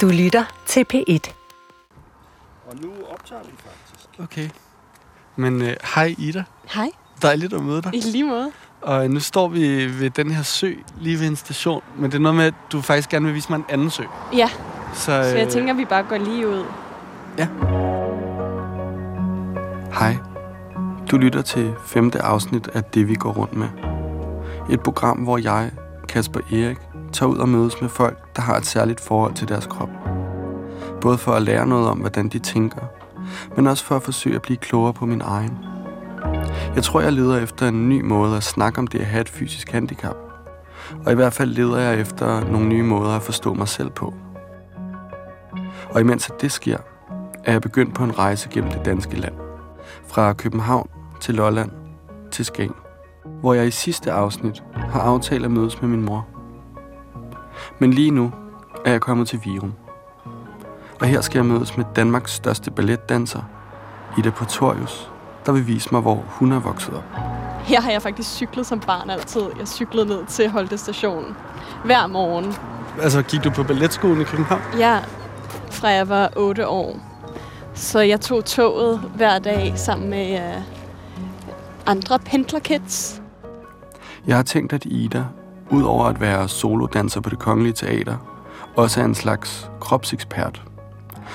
Du lytter til P1. Og nu optager vi faktisk. Okay. Men øh, hej Ida. Hej. Dejligt at møde dig. I lige måde. Og øh, nu står vi ved den her sø, lige ved en station. Men det er noget med, at du faktisk gerne vil vise mig en anden sø. Ja, Så, så jeg øh, tænker, vi bare går lige ud. Hej. Du lytter til femte afsnit af Det, vi går rundt med. Et program, hvor jeg, Kasper Erik, tager ud og mødes med folk, der har et særligt forhold til deres krop. Både for at lære noget om, hvordan de tænker, men også for at forsøge at blive klogere på min egen. Jeg tror, jeg leder efter en ny måde at snakke om det at have et fysisk handicap. Og i hvert fald leder jeg efter nogle nye måder at forstå mig selv på. Og imens at det sker, er jeg begyndt på en rejse gennem det danske land. Fra København til Lolland til Skagen, hvor jeg i sidste afsnit har aftalt at mødes med min mor. Men lige nu er jeg kommet til Virum. Og her skal jeg mødes med Danmarks største balletdanser, Ida Portorius, der vil vise mig, hvor hun er vokset op. Her har jeg faktisk cyklet som barn altid. Jeg cyklede ned til Holte station hver morgen. Altså, gik du på balletskolen i København? Ja, fra jeg var 8 år. Så jeg tog toget hver dag sammen med uh, andre pendlerkids. Jeg har tænkt, at Ida, udover at være solodanser på det kongelige teater, også er en slags kropsekspert.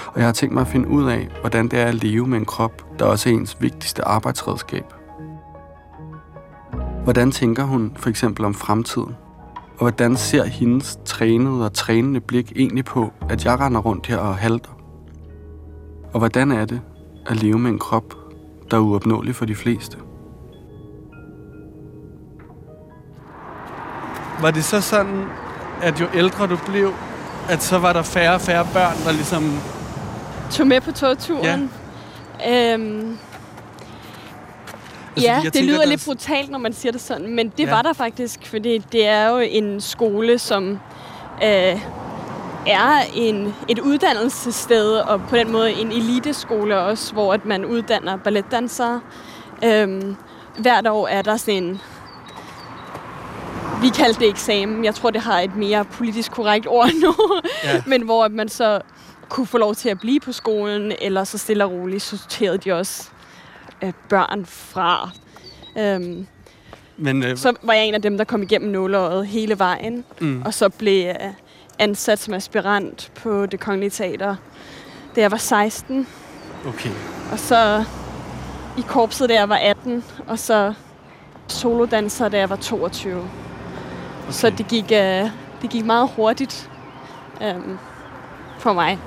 Og jeg har tænkt mig at finde ud af, hvordan det er at leve med en krop, der også er ens vigtigste arbejdsredskab. Hvordan tænker hun for eksempel om fremtiden? Og hvordan ser hendes trænede og trænende blik egentlig på, at jeg render rundt her og halter? Og hvordan er det at leve med en krop, der er uopnåelig for de fleste? Var det så sådan, at jo ældre du blev, at så var der færre og færre børn, der ligesom... Tog med på togturen. Ja. Øhm, Altså, ja, det lyder der- lidt brutalt, når man siger det sådan, men det ja. var der faktisk, fordi det er jo en skole, som øh, er en, et uddannelsessted, og på den måde en eliteskole også, hvor at man uddanner balletdansere. Øhm, hvert år er der sådan en, vi kaldte det eksamen, jeg tror, det har et mere politisk korrekt ord nu, Ja. men hvor man så kunne få lov til at blive på skolen, eller så stille og roligt sorterede de også øh, børn fra. Øhm, Men øh, så var jeg en af dem, der kom igennem nåleøjet hele vejen, mm, og så blev jeg ansat som aspirant på det kongelige teater, da jeg var 16. okay. Og så i korpset, da jeg var 18, og så solodanser, da jeg var 22. Okay. Så det gik, øh, det gik meget hurtigt øhm, for mig.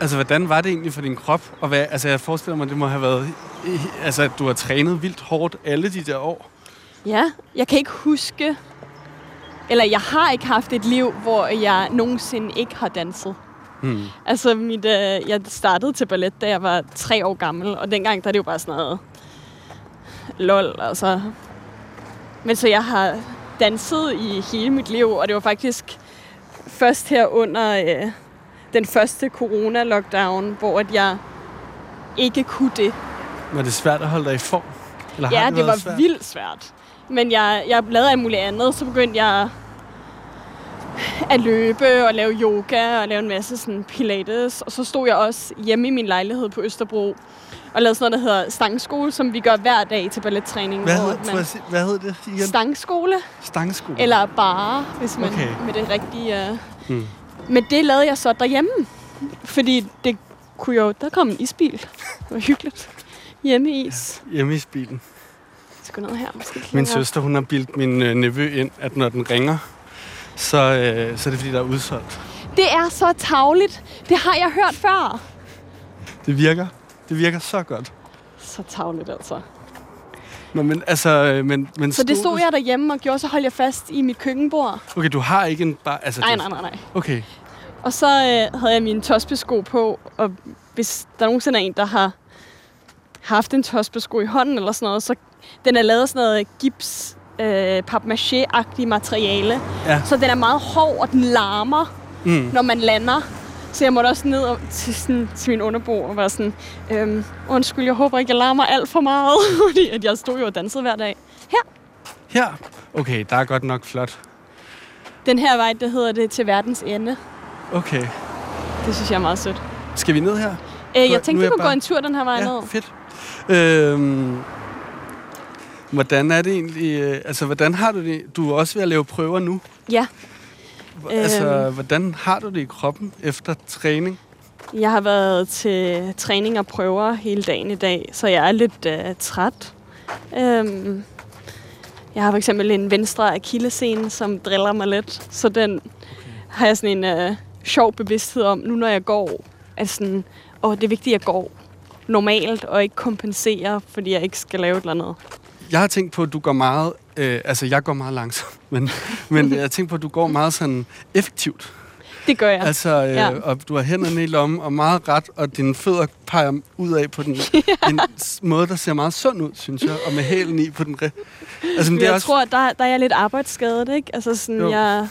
Altså, hvordan var det egentlig for din krop? Og hvad, altså, jeg forestiller mig, det må have været... Altså, at du har trænet vildt hårdt alle de der år. Ja, jeg kan ikke huske, eller jeg har ikke haft et liv, hvor jeg nogensinde ikke har danset. Hmm. Altså, mit, øh, jeg startede til ballet, da jeg var tre år gammel, og dengang der er det jo bare sådan noget lol, altså. Men så jeg har danset i hele mit liv, og det var faktisk først her under øh, den første corona-lockdown, hvor at jeg ikke kunne det. Var det svært at holde dig i form? Eller har Ja, det, det var svært? vildt svært. Men jeg, jeg lavede alt muligt andet. Så begyndte jeg at løbe og lave yoga og lave en masse sådan pilates. Og så stod jeg også hjemme i min lejlighed på Østerbro og lavede sådan noget, der hedder stangskole, som vi gør hver dag til ballettræning. Hvad hvor hed, man- se- hvad hed det igen? Stangskole, Stangskole. eller bare, hvis man Okay. med det rigtige... Uh... Hmm. Men det lavede jeg så derhjemme, fordi det kunne jo... Der kom en isbil. Det var hyggeligt. Hjemme is. Hjemme i bilen. Jeg skal gå ned her, måske. Min søster, hun har bildt min øh, nevø ind, at når den ringer, så, øh, så er det fordi, der er udsolgt. Det er så tavligt. Det har jeg hørt før. Det virker. Det virker så godt. Så tavligt, altså. Nå, men altså... øh, Men, men Så det stod jeg derhjemme og gjorde, så holdt jeg fast i mit køkkenbord. Okay, du har ikke en bare... Altså, Nej, nej, nej, nej. Okay. Og så øh, havde jeg mine tospesko på, og hvis der nogensinde er en, der har haft en tospesko i hånden eller sådan noget, så den er lavet af sådan noget gips, øh, papmaché-agtigt materiale. Ja. Så den er meget hård, og den larmer, Mm. når man lander. Så jeg måtte også ned og- til, sådan, til min underbo og være sådan, øhm, undskyld, jeg håber ikke, jeg larmer alt for meget, fordi at jeg stod jo og dansede hver dag. Her. Okay, der er godt nok flot. Den her vej, der hedder det til verdens ende. Okay. Det synes jeg er meget sødt. Skal vi ned her? Øh, jeg tænkte, vi kunne bare- gå en tur den her vej ned. Ja, fedt. Øhm, hvordan er det egentlig... øh, Altså, hvordan har du det? Du er også ved at lave prøver nu. Ja. Altså, Øhm. hvordan har du det i kroppen efter træning? Jeg har været til træning og prøver hele dagen i dag, så jeg er lidt øh, træt. Øhm, jeg har for eksempel en venstre akillescene, som driller mig lidt, så den okay. har jeg sådan en øh, sjov bevidsthed om, nu når jeg går, at sådan, åh, det er vigtigt, at jeg går normalt og ikke kompenserer, fordi jeg ikke skal lave et eller andet. Jeg har tænkt på, at du går meget... Øh, altså, jeg går meget langsomt, men, men jeg har tænkt på, at du går meget sådan effektivt. Det gør jeg. Altså, øh, Ja. og du har hænderne i lommen og meget ret, og dine fødder peger ud af på den, en s- måde, der ser meget sund ud, synes jeg, og med hælen i på den... Altså, men det er jeg også, tror, der, der er jeg lidt arbejdsskadet, ikke? Altså sådan, Jo. jeg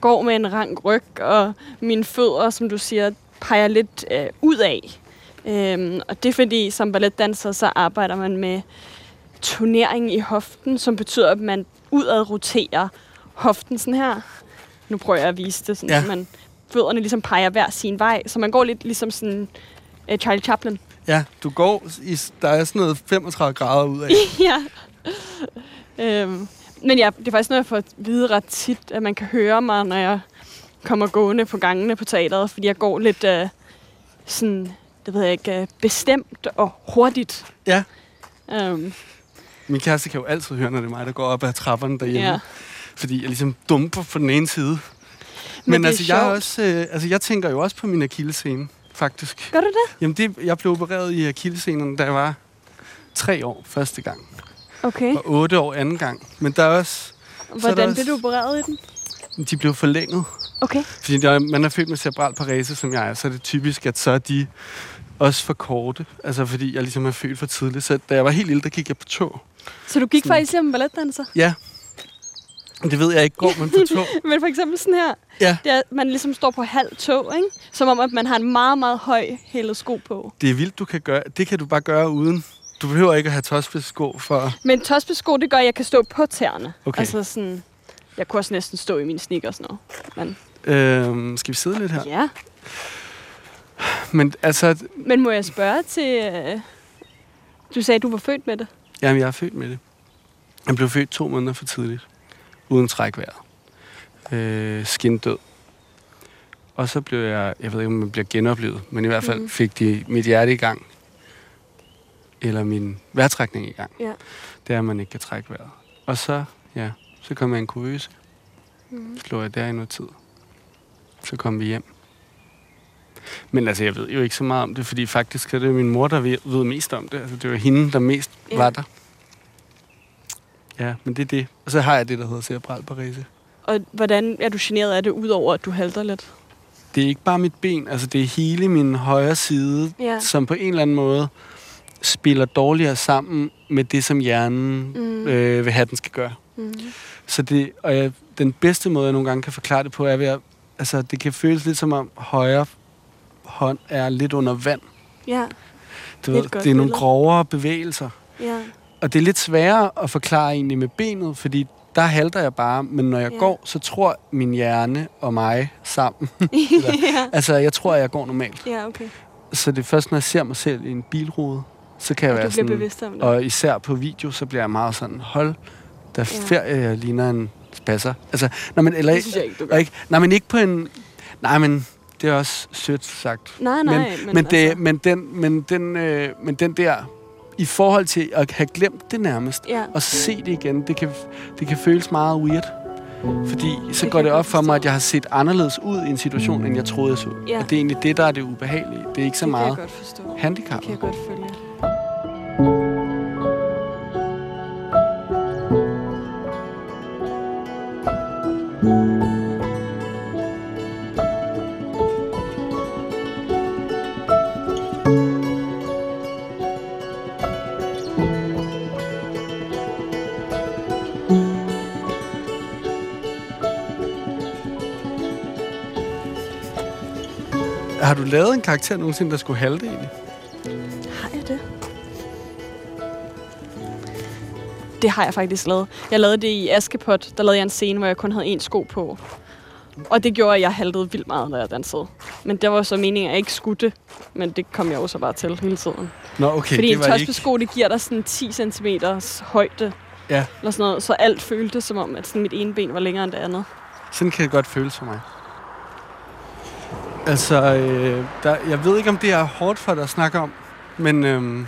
går med en rank ryg, og mine fødder, som du siger, peger lidt øh, ud af. Øhm, og det er fordi, som balletdanser, så arbejder man med turnering i hoften, som betyder, at man udad roterer hoften sådan her. Nu prøver jeg at vise det, sådan, Ja. så man, fødderne ligesom peger hver sin vej. Så man går lidt ligesom sådan øh, Charlie Chaplin. ja, du går i... Der er sådan noget 35 grader ud af. ja. Øhm, men ja, det er faktisk noget, jeg får at vide ret tit, at man kan høre mig, når jeg kommer gående på gangene på teateret, fordi jeg går lidt øh, sådan, det ved jeg ikke, øh, bestemt og hurtigt. Ja. Øhm, Min kæreste kan jo altid høre, når det er mig, der går op ad trapperne derhjemme. ja. Fordi jeg ligesom dumper på den ene side. Men, Men er altså, jeg, er sjovt. også, øh, altså, jeg tænker jo også på min akillescene, faktisk. Gør du det? Jamen, det, jeg blev opereret i akillescenen, da jeg var tre år første gang, Okay. og otte år anden gang. Men der er også, Hvordan også- blev du opereret i den? de blev forlænget. Okay. Fordi der, man er født med cerebral parese, som jeg er, så er det typisk, at så er de også for korte. Altså, fordi jeg ligesom er født for tidligt. Så da jeg var helt lille, der gik jeg på tog. Så du gik Sådan. faktisk som balletdanser? Ja. Det ved jeg ikke går, men på tog. Men for eksempel sådan her, Ja. det er, man ligesom står på halv tog, ikke? Som om, at man har en meget, meget høj hælet sko på. Det er vildt, du kan gøre. Det kan du bare gøre uden. Du behøver ikke at have tåspidsko for... Men tospesko, det gør, at jeg kan stå på tæerne. Okay. Altså sådan, jeg kunne også næsten stå i mine sneakers nu. Men Øhm, skal vi sidde lidt her? ja. Men altså, Men må jeg spørge til... Øh, du sagde, at du var født med det. Jamen, jeg er født med det. Jeg blev født to måneder for tidligt. Uden trækvejret. Øh, skindød. Og så blev jeg, jeg ved ikke, om man bliver genoplevet, men i hvert fald Mhm. fik de mit hjerte i gang. Eller min vejrtrækning i gang. Ja. Det er, at man ikke kan trække vejret. Og så, ja, så kom jeg en kuvøse. Mm. Lå jeg der i noget tid. Så kom vi hjem. Men altså, jeg ved jo ikke så meget om det, fordi faktisk er det min mor, der ved, ved mest om det. Altså, det var hende, der mest Ja. ja. var der. Ja, men det er det. Og så har jeg det, der hedder cerebral parese. Og hvordan er du generet af det, udover at du halter lidt? Det er ikke bare mit ben, altså det er hele min højre side, Ja. som på en eller anden måde spiller dårligere sammen med det, som hjernen Mm. øh, vil have, den skal gøre. Mm. Så det, og jeg, den bedste måde, jeg nogle gange kan forklare det på, er ved at, altså det kan føles lidt som om højre hånd er lidt under vand. Ja, Du Det er ved, det er nogle billede. grovere bevægelser. ja. Og det er lidt sværere at forklare egentlig med benet, fordi der halter jeg bare, men når jeg Ja. går, så tror min hjerne og mig sammen. ja. altså, jeg tror, at jeg går normalt. ja, okay. Så det er først, når jeg ser mig selv i en bilrude, så kan jeg Og være sådan... bevidst om det. Og især på video, så bliver jeg meget sådan, hold, der Ja. ferie, jeg ligner en spasser. Altså, når man, eller, det synes jeg ikke, du gør. ikke, nej, men ikke på en... Nej, men det er også sødt sagt. Nej, nej. men, men, men, det, altså, men, den, men, den, øh, men den der, i forhold til at have glemt det nærmest, Ja. og se det igen, det kan, det kan føles meget weird. Fordi så Det går det op for mig, at jeg har set anderledes ud i en situation, end jeg troede, jeg så. Ja. Og det er egentlig det, der er det ubehagelige. Det er ikke så det meget forstå. Det handicap. kan jeg godt følge. Har du lavet en karakter nogensinde, der skulle halte egentlig? Har jeg det? Det har jeg faktisk lavet. Jeg lavede det i Askepot. Der lavede jeg en scene, hvor jeg kun havde én sko på. Og det gjorde, at jeg haltede vildt meget, når jeg dansede. Men det var så meningen, at jeg ikke skulle det. Men det kom jeg jo så bare til hele tiden. Nå, okay, Fordi det en var ikke... tospesko, det giver dig sådan 10 cm højde. Ja. Eller sådan noget. Så alt føltes som om, at sådan mit ene ben var længere end det andet. Sådan kan det godt føles for mig. Altså, øh, der, jeg ved ikke, om det er hårdt for dig at snakke om, men, øhm,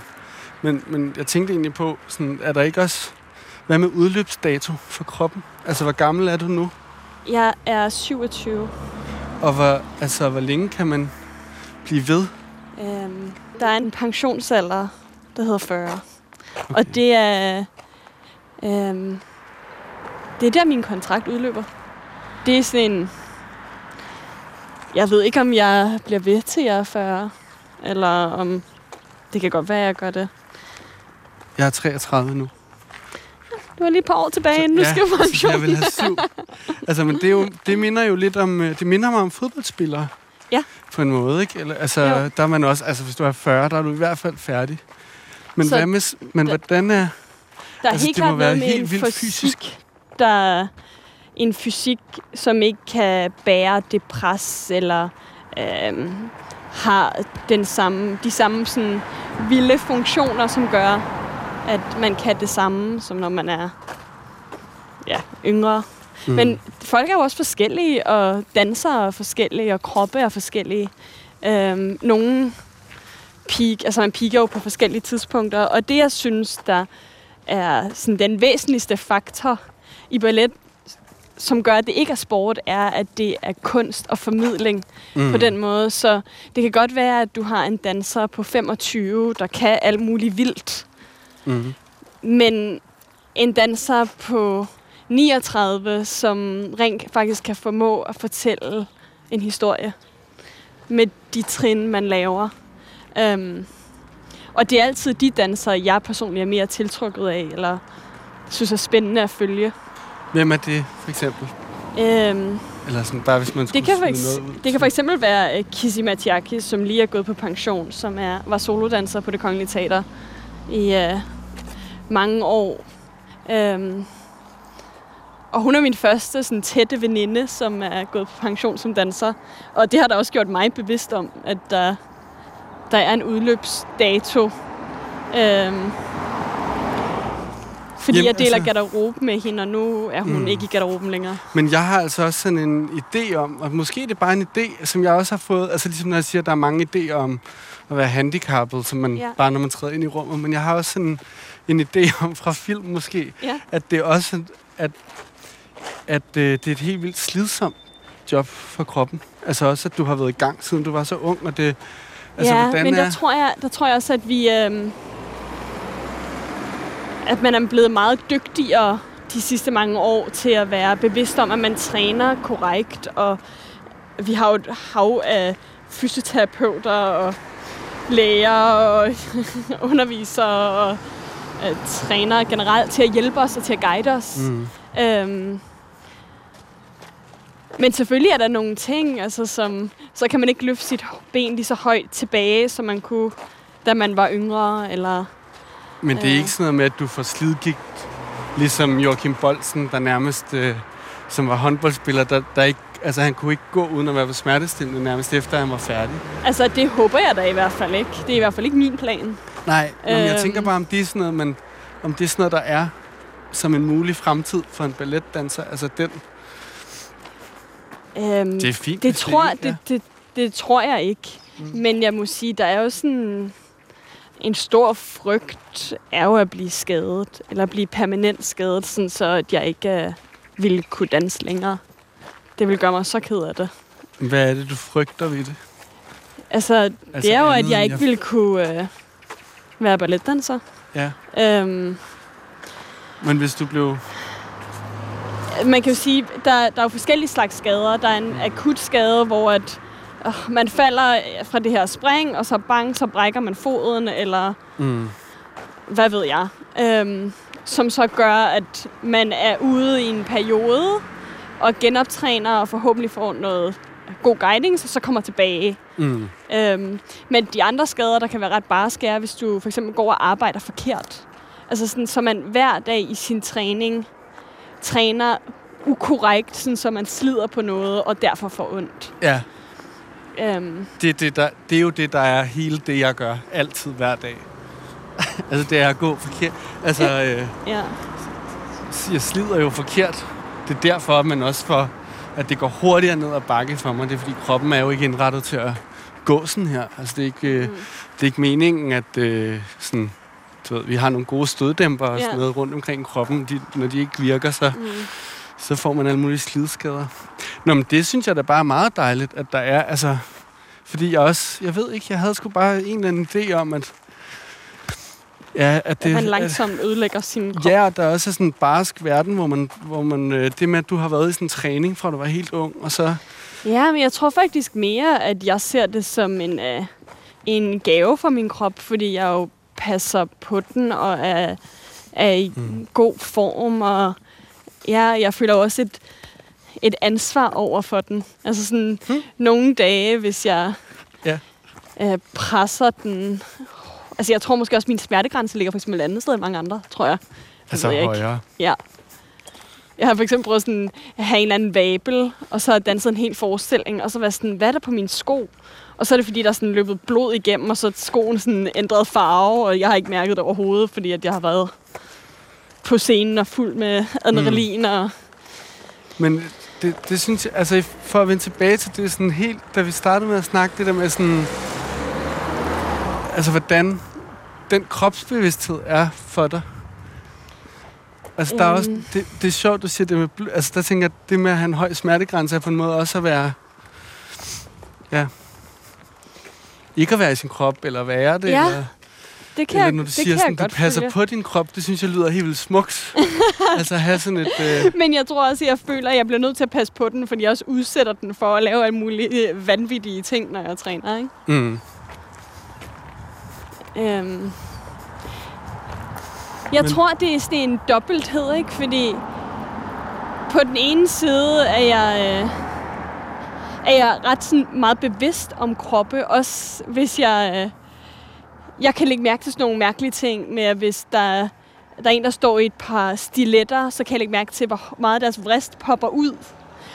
men, men jeg tænkte egentlig på, sådan, er der ikke også... Hvad med udløbsdato for kroppen? Altså, hvor gammel er du nu? Jeg er 27. Og hvor, altså, hvor længe kan man blive ved? Øhm, der er en pensionsalder, der hedder 40. Okay. Og det er... Øhm, det er der, min kontrakt udløber. Det er sådan en... Jeg ved ikke, om jeg bliver ved til jeg er 40. Eller om... Det kan godt være, at jeg gør det. Jeg er 33 nu. Du har lige et par år tilbage, inden du skal på altså, pension. jeg vil have syv. Altså, men det, er jo, det minder jo lidt om, øh, det minder mig om fodboldspillere. Ja. På en måde, ikke? Eller, altså, Jo. der er man også, altså hvis du er 40, der er du i hvert fald færdig. Men, Så hvad med, men der- hvordan er... Der er Altså, helt det må være helt vildt fysik, fysisk. der er en fysik, som ikke kan bære det pres, eller øhm, har den samme, de samme sådan, vilde funktioner, som gør, at man kan det samme, som når man er ja, yngre. Mm. Men folk er jo også forskellige, og dansere er forskellige, og kroppe er forskellige. Øhm, nogle peak, altså man peaker jo på forskellige tidspunkter, og det jeg synes, der er sådan den væsentligste faktor i ballet, som gør, at det ikke er sport, er, at det er kunst og formidling mm. på den måde. Så det kan godt være, at du har en danser på 25, der kan alt muligt vildt, Mm. men en danser på 39, som rent faktisk kan formå at fortælle en historie med de trin, man laver. Um, og det er altid de dansere, jeg personligt er mere tiltrukket af, eller synes er spændende at følge. Hvem er det, for eksempel? Um, Eller sådan, bare hvis man skulle det, kan for noget ud. det kan for eksempel være uh, Kizzy Matiaki, som lige er gået på pension, som er, var solodanser på det Kongelige Teater i uh, mange år. Um, og hun er min første sådan, tætte veninde, som er gået på pension som danser. Og det har da også gjort mig bevidst om, at der, der er en udløbsdato. Um, fordi Jamen, jeg deler altså- garderobe med hende, og nu er hun Mm. ikke i garderoben længere. Men jeg har altså også sådan en idé om, og måske er det bare en idé, som jeg også har fået, altså ligesom når jeg siger, at der er mange idéer om at være handicappet, som man Ja. bare når man træder ind i rummet, men jeg har også sådan en idé om fra film måske, Ja. at det er også, at, at øh, det er et helt vildt slidsomt job for kroppen. Altså også, at du har været i gang, siden du var så ung, og det, altså ja, men er... der tror, jeg, der tror jeg også, at vi... Øhm, at man er blevet meget dygtigere de sidste mange år til at være bevidst om, at man træner korrekt, og vi har jo et hav af fysioterapeuter og læger og undervisere og øh, trænere generelt til at hjælpe os og til at guide os. Mm. Øhm, men selvfølgelig er der nogle ting, altså som, så kan man ikke løfte sit ben lige så højt tilbage, som man kunne, da man var yngre, eller... Men det er ikke sådan noget med, at du får slidgigt, ligesom Joachim Bolsen, der nærmest, øh, som var håndboldspiller, der, der ikke, altså han kunne ikke gå uden at være på smertestillende nærmest efter han var færdig. Altså, det håber jeg da i hvert fald ikke. Det er i hvert fald ikke min plan. Nej, men jeg Øhm. tænker bare, om det er sådan noget, man, om det er sådan noget, der er som en mulig fremtid for en balletdanser. Altså den, Øhm, det er fint. det, tror, det, er. det, det tror jeg ikke. Mm. Men jeg må sige, der er jo sådan... En stor frygt er jo at blive skadet, eller blive permanent skadet, sådan så at jeg ikke uh, ville kunne danse længere. Det vil gøre mig så ked af det. Hvad er det, du frygter ved det? Altså, Altså, det er jo, at jeg ikke ville kunne øh, være balletdanser. Ja, Øhm, men hvis du blev... man kan jo sige, der, der er jo forskellige slags skader. Der er en akut skade, hvor at, øh, man falder fra det her spring, og så bang, så brækker man foden, eller Mm. hvad ved jeg. Øhm, som så gør, at man er ude i en periode, og genoptræner, og forhåbentlig får noget god guiding, så så kommer tilbage. Mm. Øhm, men de andre skader, der kan være ret barske, er, hvis du for eksempel går og arbejder forkert. Altså sådan, så man hver dag i sin træning træner ukorrekt, sådan, så man slider på noget, og derfor får ondt. Ja, Øhm, det, er det, der, det er jo det, der er hele det, jeg gør altid hver dag. altså, det er at gå forkert. Altså, øh, ja. jeg slider jo forkert. Det er derfor, men også for, at det går hurtigere ned ad bakke for mig. Det er, fordi kroppen er jo ikke indrettet til at gå sådan her. Altså, det er ikke, øh, Mm. det er ikke meningen, at øh, sådan, du ved, vi har nogle gode støddæmper og sådan Ja. noget rundt omkring kroppen. De, når de ikke virker, så, Mm. Så får man alle mulige slidskader. Nå, men det synes jeg da bare er meget dejligt, at der er, altså... Fordi jeg også, jeg ved ikke, jeg havde sgu bare en eller anden idé om, at... Ja, at Det, at man langsomt ødelægger sin krop. Ja, og der er også sådan en barsk verden, hvor man, hvor man øh, det med, at du har været i sådan en træning fra du var helt ung, og så... Ja, men jeg tror faktisk mere, at jeg ser det som en, øh, en gave for min krop, fordi jeg jo passer på den og er, er i mm. god form. Og ja, jeg føler også et, et ansvar over for den. Altså sådan Hmm. nogle dage, hvis jeg Ja. øh, presser den... Altså jeg tror måske også, at min smertegrænse ligger for eksempel et andet sted end mange andre, tror jeg. Det Altså jeg ikke. højere. Ja. Jeg har for eksempel prøvet sådan, at have en eller anden vabel, og så har danset en hel forestilling, og så var sådan, hvad er der på min sko? Og så er det fordi, der er sådan løbet blod igennem, og så er skoen sådan ændret farve, og jeg har ikke mærket det overhovedet, fordi at jeg har været på scenen og fuld med adrenalin. Mm. Og, Men det, det synes jeg, altså for at vende tilbage til det sådan helt, da vi startede med at snakke, det der med sådan, altså hvordan den kropsbevidsthed er for dig. Altså der er også, Øhm. det, det er sjovt, du siger det med, bl- altså der tænker jeg, det med at have en høj smertegrænse er på en måde også at være, ja, ikke at være i sin krop, eller være det, Ja, eller, det kan eller jeg, når du det siger kan sådan, du passer følge. på din krop, det synes jeg lyder helt vildt smukt. altså have sådan et, øh, Men jeg tror også, at jeg føler, at jeg bliver nødt til at passe på den, fordi jeg også udsætter den for at lave alle mulige øh, vanvittige ting, når jeg træner. Ikke? mm, Øhm. Jeg Men- tror, det er sådan en dobbelthed, ikke? Fordi på den ene side er jeg, øh, er jeg ret sådan meget bevidst om kroppe. Også hvis jeg... Øh, jeg kan lægge mærke til sådan nogle mærkelige ting med, at hvis der, der er en, der står i et par stiletter, så kan jeg lægge mærke til, hvor meget deres vrist popper ud.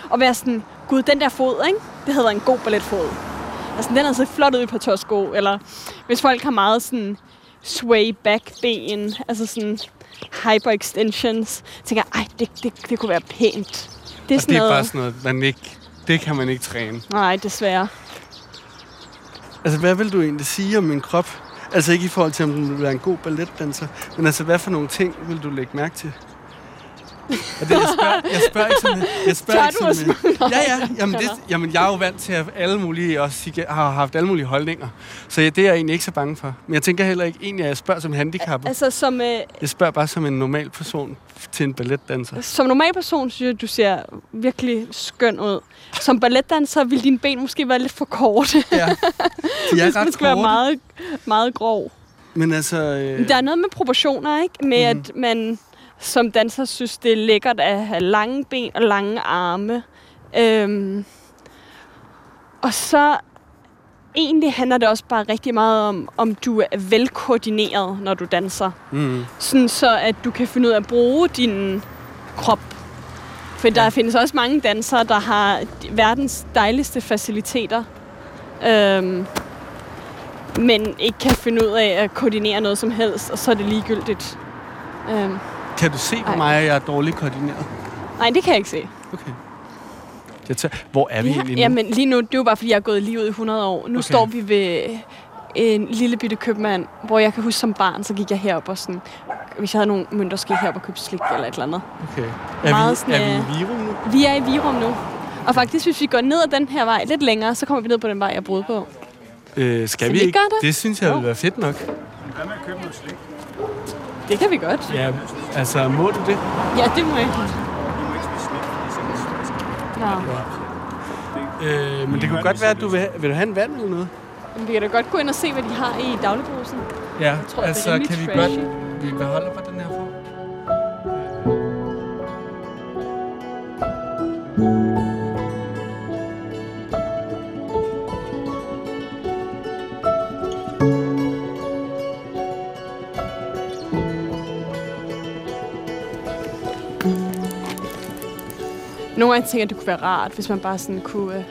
Og være sådan, gud, den der fod, ikke? Det havde været en god balletfod. Altså, den har set flot ud i på tåsko. Eller hvis folk har meget sådan sway back ben, altså sådan hyperextensions, tænker jeg, ej, det, det, det kunne være pænt. Det er og sådan det er noget... bare sådan noget, man ikke, det kan man ikke træne. Nej, desværre. Altså, hvad vil du egentlig sige om min krop? Altså ikke i forhold til, om den vil være en god balletdanser, men altså, hvad for nogle ting vil du lægge mærke til? Og det, jeg, spørger, jeg spørger ikke sådan... Jeg spørger Tør ikke sådan ja, ja. Jamen, det, jamen, jeg er jo vant til at alle mulige, også har haft alle mulige holdninger. Så ja, det er jeg egentlig ikke så bange for. Men jeg tænker heller ikke egentlig, at jeg spørger som handicappet. Altså, som, øh, Jeg spørger bare som en normal person til en balletdanser. som normal person synes jeg, du ser virkelig skøn ud. Som balletdanser vil dine ben måske være lidt for korte. Ja. De er Hvis man ret skal være meget, meget grov. Men altså... Øh, Der er noget med proportioner, ikke? Med Mhm. at man som danser synes, det er lækkert at have lange ben og lange arme. Øhm, og så egentlig handler det også bare rigtig meget om, om du er velkoordineret, når du danser. mm, Sådan så, at du kan finde ud af at bruge din krop. For der Ja. findes også mange dansere, der har verdens dejligste faciliteter. Øhm, men ikke kan finde ud af at koordinere noget som helst, og så er det ligegyldigt. Øhm, kan du se på Ej. mig, at jeg er dårligt koordineret? nej, det kan jeg ikke se. Okay. Jeg tager, hvor er vi Ja, egentlig nu? jamen lige nu, det er jo bare fordi, jeg har gået lige ud i 100 år. Nu Okay. står vi ved en lille bitte købmand, hvor jeg kan huske som barn, så gik jeg herop og sådan, hvis jeg havde nogle mønter, så gik jeg herop og købte slik eller et eller andet. Okay. Er, Meget vi, sådan, er vi øh, i Virum nu? Vi er i Virum nu. Og faktisk, hvis vi går ned ad den her vej lidt længere, så kommer vi ned på den vej, jeg boede på. Øh, skal Så vi vi ikke? det? Det synes jeg Jo. vil være fedt nok. Hvad med at købe noget slik? Det kan vi godt. Ja, altså må du det? Ja, det må jeg. Det Nå. Øh, men det kunne godt være, at du vil, vil du have en vand eller noget? Men vi kan da godt gå ind og se, hvad de har i dagligbrusen. Ja, tror, det er altså kan vi godt... Vi beholder på den her nogle gange tænker jeg, det kunne være rart, hvis man bare sådan kunne øh,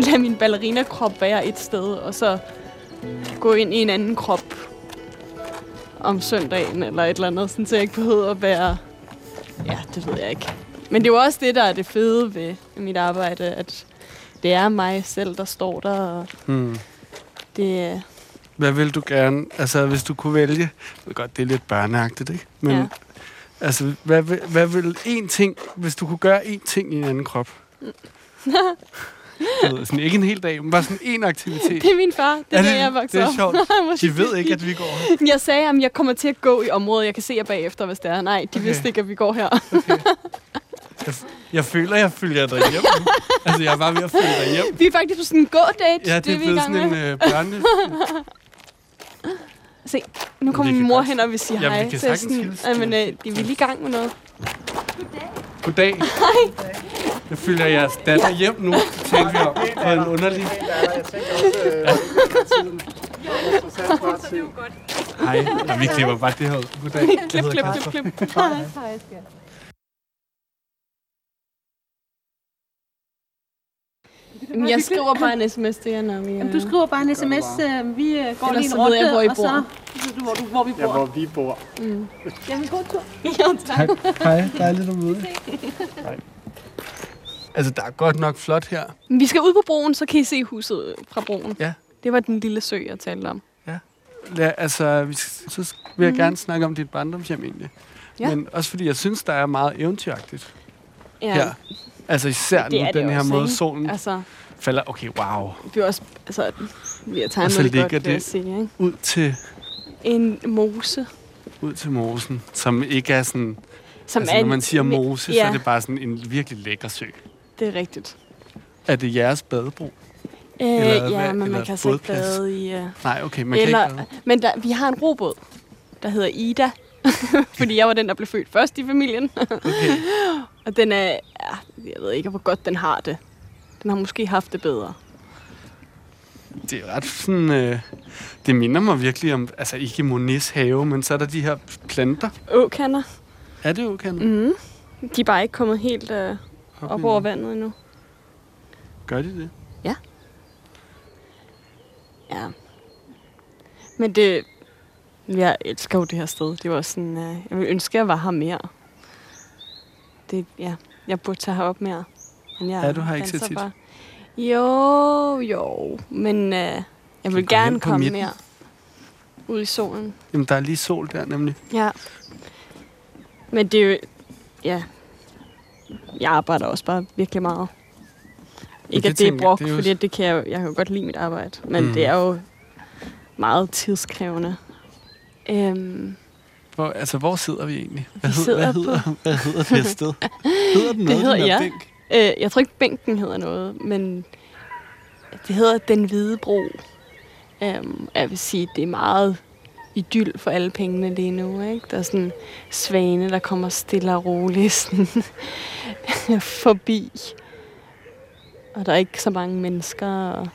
lade min ballerina-krop være et sted, og så gå ind i en anden krop om søndagen eller et eller andet, sådan, så jeg ikke behøver at være... Ja, det ved jeg ikke. Men det er jo også det, der er det fede ved mit arbejde, at det er mig selv, der står der, og Hmm. det er... Hvad vil du gerne, altså hvis du kunne vælge, jeg ved godt, det er lidt børneagtigt, ikke? Men Ja. Altså, hvad, hvad vil en ting, hvis du kunne gøre én ting i en anden krop? Ved, sådan, ikke en hel dag, men bare sådan en aktivitet. Det er min far. Det er, Er det, det- jeg er vokset det er sjovt. De ved ikke, at vi går. Jeg sagde, at jeg kommer til at gå i området. Jeg kan se jer bagefter, hvis det er. Nej, de Okay. vidste ikke, at vi går her. Jeg, jeg føler, jeg følger dig hjem. altså, jeg er bare ved at følge dig hjem. Vi er faktisk på sådan en gå-date. Ja, det er vi i blevet sådan med. en øh, børne... Se, nu kommer Vi min kan mor godt- hen og vil sige Ja, vi hej. kan Så jeg er sagtens sådan, hilse. "Ah, men, øh, de er lige i gang med noget. Goddag. Hej. Jeg følger jeres datter hjem nu, tænker vi om. På en underlig... Jeg tænker også, øh. Det er. Hej. Ja, vi klipper bare det her ud. Goddag. Jeg Klip, hedder klip, Kasper. klip, klip. Jamen, Jeg skriver bare en sms til jer, når vi... Jamen, du skriver bare en sms, øh, vi øh, går Ellers lige så en jeg, runde, hvor I og så bor. ved du, hvor, du, hvor vi Ja, bor. hvor vi bor. Jamen, god tur. Jo, tak. Hej, dejligt at møde Altså, der er godt nok flot her. Vi skal ud på broen, så kan I se huset fra broen. Ja. Det var den lille sø, jeg talte om. Ja, altså, vi, skal- så vil jeg gerne snakke om dit barndomshjem egentlig. Ja. Men også fordi jeg synes, der er meget eventyragtigt Ja, her. Altså især nu den her også, måde, ikke? solen Altså, falder. Okay, wow. vi er også... Altså, vi har Og tegnet så det godt, ligger jeg det- sige, ikke? Ud til, En mose, ud til mosen, som ikke er sådan... som altså, er... når man siger mose, ja, så er det bare sådan en virkelig lækker sø. det er rigtigt. Er det jeres badebro? Øh, Eller ja, hvad- men man kan altså ikke bade i... Uh... Nej, okay, man Eller, kan ikke bade. men der, vi har en robåd, der hedder Ida. fordi jeg var den, der blev født først i familien. Okay. Og den er... Ja, jeg ved ikke, hvor godt den har det. Den har måske haft det bedre. Det er ret sådan... Øh, det minder mig virkelig om... Altså ikke Monis have, men så er der de her planter. Åkander. Er det okay? Mm. Mm. De er bare ikke kommet helt uh, op over vandet endnu. Gør de det? Ja. Men det... Jeg elsker jo det her sted. Det var sådan... Uh, jeg ville ønske, at jeg var her mere. Det, ja, jeg burde tage herop mere. Men jeg Er du her ikke så tit? Bare. Jo, jo. Men uh, jeg vil hen gerne komme midten. mere ud i solen. Jamen, der er lige sol der nemlig. Ja. Men det er jo... Ja. Jeg arbejder også bare virkelig meget. Ikke det at det er brok, fordi det kan jeg, jeg kan jo godt lide mit arbejde. Men mm. det er jo meget tidskrævende. Øhm, Hvor, altså, hvor sidder vi egentlig? Hvad, Vi hed, hvad, hedder, hvad hedder det sted? hedder den noget, hedder- den ja. bænk? øh, jeg tror ikke, bænken hedder noget, men det hedder Den Hvide Bro. Øhm, jeg vil sige, det er meget idyll for alle pengene lige nu. Ikke? Der er sådan svane, der kommer stille og roligt sådan forbi. Og der er ikke så mange mennesker. Og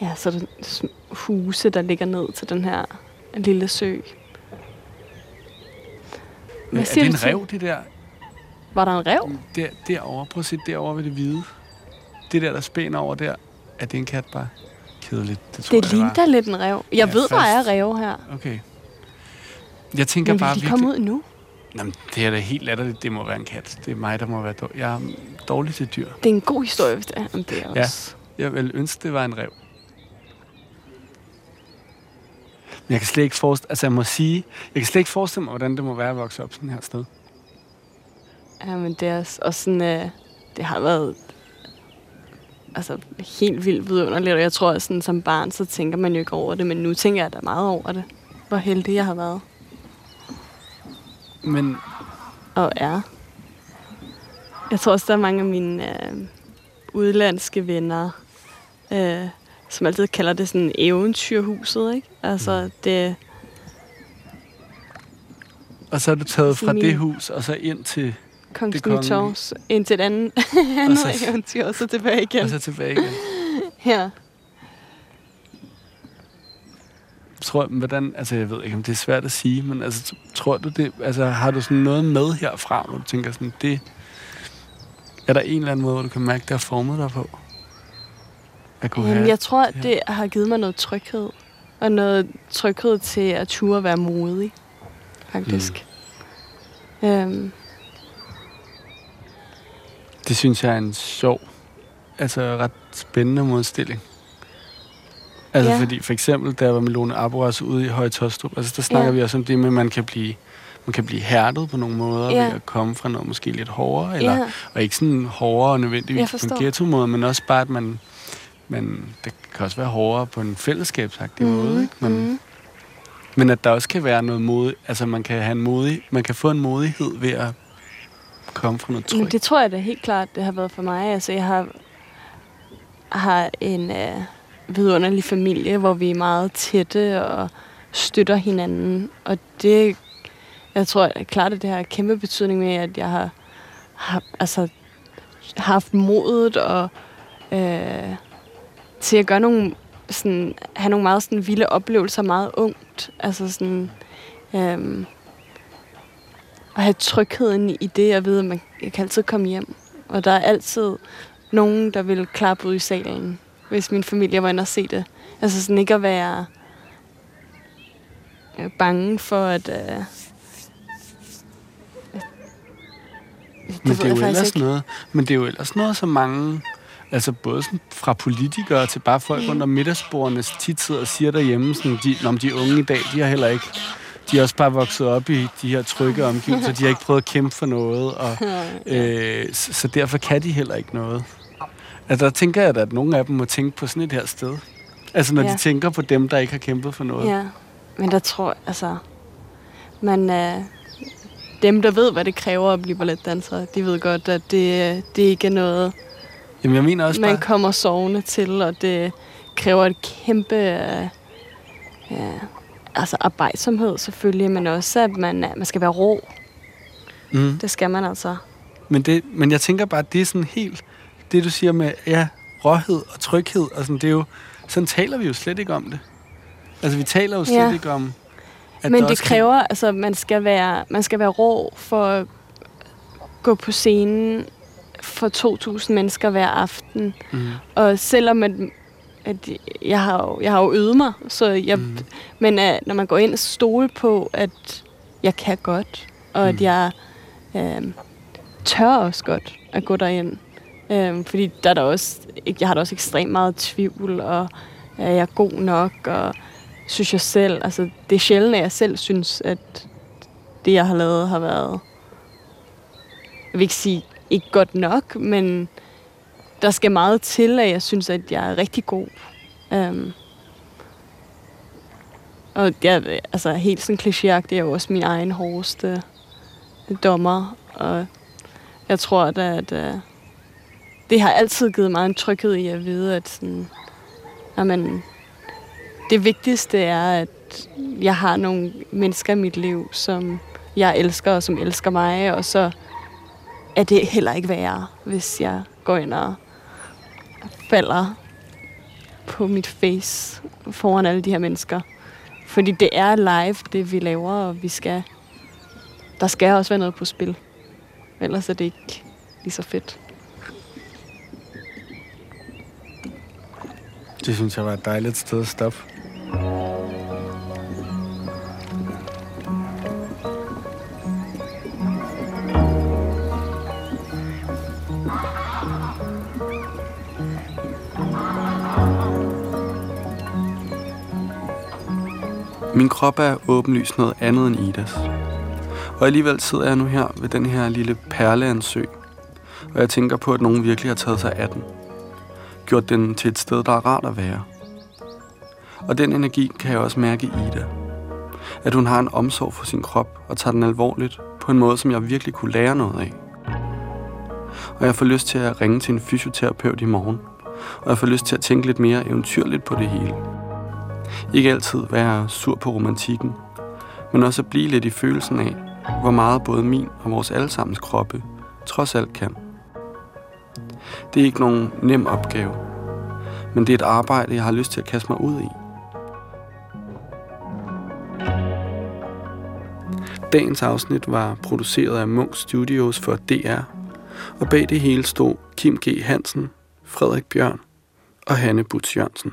ja, så er der huse, der ligger ned til den her lille sø. Hvad Er siger det du en rev, det der? Var der en rev? Der, derovre, prøv at se derovre ved det hvide. Det der, der spænder over der, er det en kat bare? Kedeligt, det tror Det jeg, ligner lidt en rev. Jeg Ja, ved, der fast. er ræve her. Okay. Jeg tænker Men bare vil de virkelig... komme ud nu? Jamen, det er da helt latterligt. Det må være en kat. Det er mig, der må være dårlig. Jeg er dårlig til dyr. Det er en god historie, hvis det er. Jamen, det er Ja. også. Jeg vil ønske, det var en rev. Men jeg kan slet ikke forestille, altså jeg må sige, jeg kan slet ikke forestille mig, hvordan det må være at vokse op sådan her sted. Ja, men det er også også sådan, øh, det har været altså, helt vildt vidunderligt, og jeg tror, at sådan, som barn, så tænker man jo ikke over det, men nu tænker jeg da meget over det. Hvor heldig jeg har været Men og er. Jeg tror også, der er mange af mine øh, udlandske venner, øh, som altid kalder det sådan eventyrhuset, ikke? Altså, Mm. det, og så er du taget fra det hus, og så ind til, Kongens. Nytårs ind til et andet, andet så- eventyr, og så tilbage igen. og så tilbage igen. Ja. tror, hvordan, altså jeg ved ikke, om det er svært at sige, men altså, tror du det, altså har du sådan noget med herfra, hvor du tænker sådan, det, er der en eller anden måde, hvor du kan mærke, det har formet dig på? At kunne Jamen, have, jeg tror, ja. det har givet mig noget tryghed. Og noget tryghed til at ture være modig, faktisk. Mm. Øhm, Det synes jeg er en sjov, altså ret spændende modstilling. Altså Ja. fordi for eksempel, da jeg var med Lone Aboras ude i Høje Tostrup, altså der snakker Ja. vi også om det med, at man kan blive, man kan blive hærdet på nogle måder Ja. ved at komme fra noget måske lidt hårdere, eller, ja, og ikke sådan hårdere nødvendigvis på en ghetto-måde, men også bare, at man, man, det kan også være hårdere på en fællesskabsagtig mm. måde, ikke? Men, mhm. men at der også kan være noget mod, altså man kan have en modig, man kan få en modighed ved at komme fra noget Men trygt. det tror jeg da helt klart, det har været for mig. Altså, jeg har, har en øh, vidunderlig familie, hvor vi er meget tætte og støtter hinanden. Og det, jeg tror at klart, at det har kæmpe betydning med, at jeg har, har altså, haft modet og øh, til at gøre nogle, sådan, have nogle meget sådan, vilde oplevelser meget ungt. Altså sådan, øh, at have trygheden i det, at vide, at man, jeg kan altid komme hjem. Og der er altid nogen, der vil klappe ud i salen, hvis min familie var inde og se det. Altså sådan ikke at være øh, bange for, at... Øh, det, Men det, er jo ellers ikke. noget, men det er jo ellers noget, som mange, altså både sådan fra politikere til bare folk Mm. under middagsbordene, tit sidder og siger derhjemme, sådan, de, når de unge i dag, de har heller ikke, de er også bare vokset op i de her trygge omgivelser, de har ikke prøvet at kæmpe for noget, og, øh, så, så derfor kan de heller ikke noget. Altså der tænker jeg da, at nogle af dem må tænke på sådan et her sted. Altså når Ja. ja. de tænker på dem, der ikke har kæmpet for noget. Ja, men der tror jeg, altså... Man, øh, dem, der ved, hvad det kræver at blive balletdanser, de ved godt, at det, øh, det ikke er noget, Jamen jeg mener også man bare, kommer sovende til, og det kræver et kæmpe øh, ja, altså arbejdsomhed selvfølgelig, men også, at man, er- man skal være rå. mm. Det skal man altså. Men, det, men jeg tænker bare, at det er sådan helt... Det, du siger med, ja, råhed og tryghed, og sådan, det er jo... Sådan taler vi jo slet ikke om det. Altså, vi taler jo slet Ja. ikke om... At men det kræver, altså, man skal, være, man skal være rå for at gå på scenen for 2.000 mennesker hver aften. Mm, Og selvom at, at jeg, har jo, jeg har jo øvet mig, så jeg, mm, Men uh, når man går ind og stole på, at jeg kan godt, og mm. at Mm. jeg uh, tør også godt at gå derind. Uh, fordi der er der også, jeg har da også ekstremt meget tvivl, og uh, jeg er god nok, og synes jeg selv, altså det er sjældent, at jeg selv synes, at det, jeg har lavet, har været, jeg vil ikke sige ikke godt nok, men der skal meget til, at jeg synes, at jeg er rigtig god. Um, og jeg, altså helt sådan klichéagtigt, er jo også min egen hårdeste øh, dommer. Og jeg tror, at, at uh, det har altid givet mig en tryghed i at vide, at sådan, jamen, det vigtigste er, at jeg har nogle mennesker i mit liv, som jeg elsker, og som elsker mig, og så er det heller ikke værre, hvis jeg går ind og falder på mit face foran alle de her mennesker. Fordi det er live, det vi laver, og vi skal... Der skal også være noget på spil. Ellers er det ikke lige så fedt. det synes jeg var et dejligt sted at stoppe. Min krop er åbenlyst noget andet end Idas. Og alligevel sidder jeg nu her ved den her lille perleansø. Og jeg tænker på, at nogen virkelig har taget sig af den. Gjort den til et sted, der er rart at være. Og den energi kan jeg også mærke i Ida. At hun har en omsorg for sin krop og tager den alvorligt på en måde, som jeg virkelig kunne lære noget af. Og jeg får lyst til at ringe til en fysioterapeut i morgen. Og jeg får lyst til at tænke lidt mere eventyrligt på det hele. Ikke altid være sur på romantikken, men også at blive lidt i følelsen af, hvor meget både min og vores allesammens kroppe trods alt kan. Det er ikke nogen nem opgave, men det er et arbejde, jeg har lyst til at kaste mig ud i. Dagens afsnit var produceret af Munk Studios for DR, og bag det hele stod Kim G. Hansen, Frederik Bjørn og Hanne Butz Jørgensen.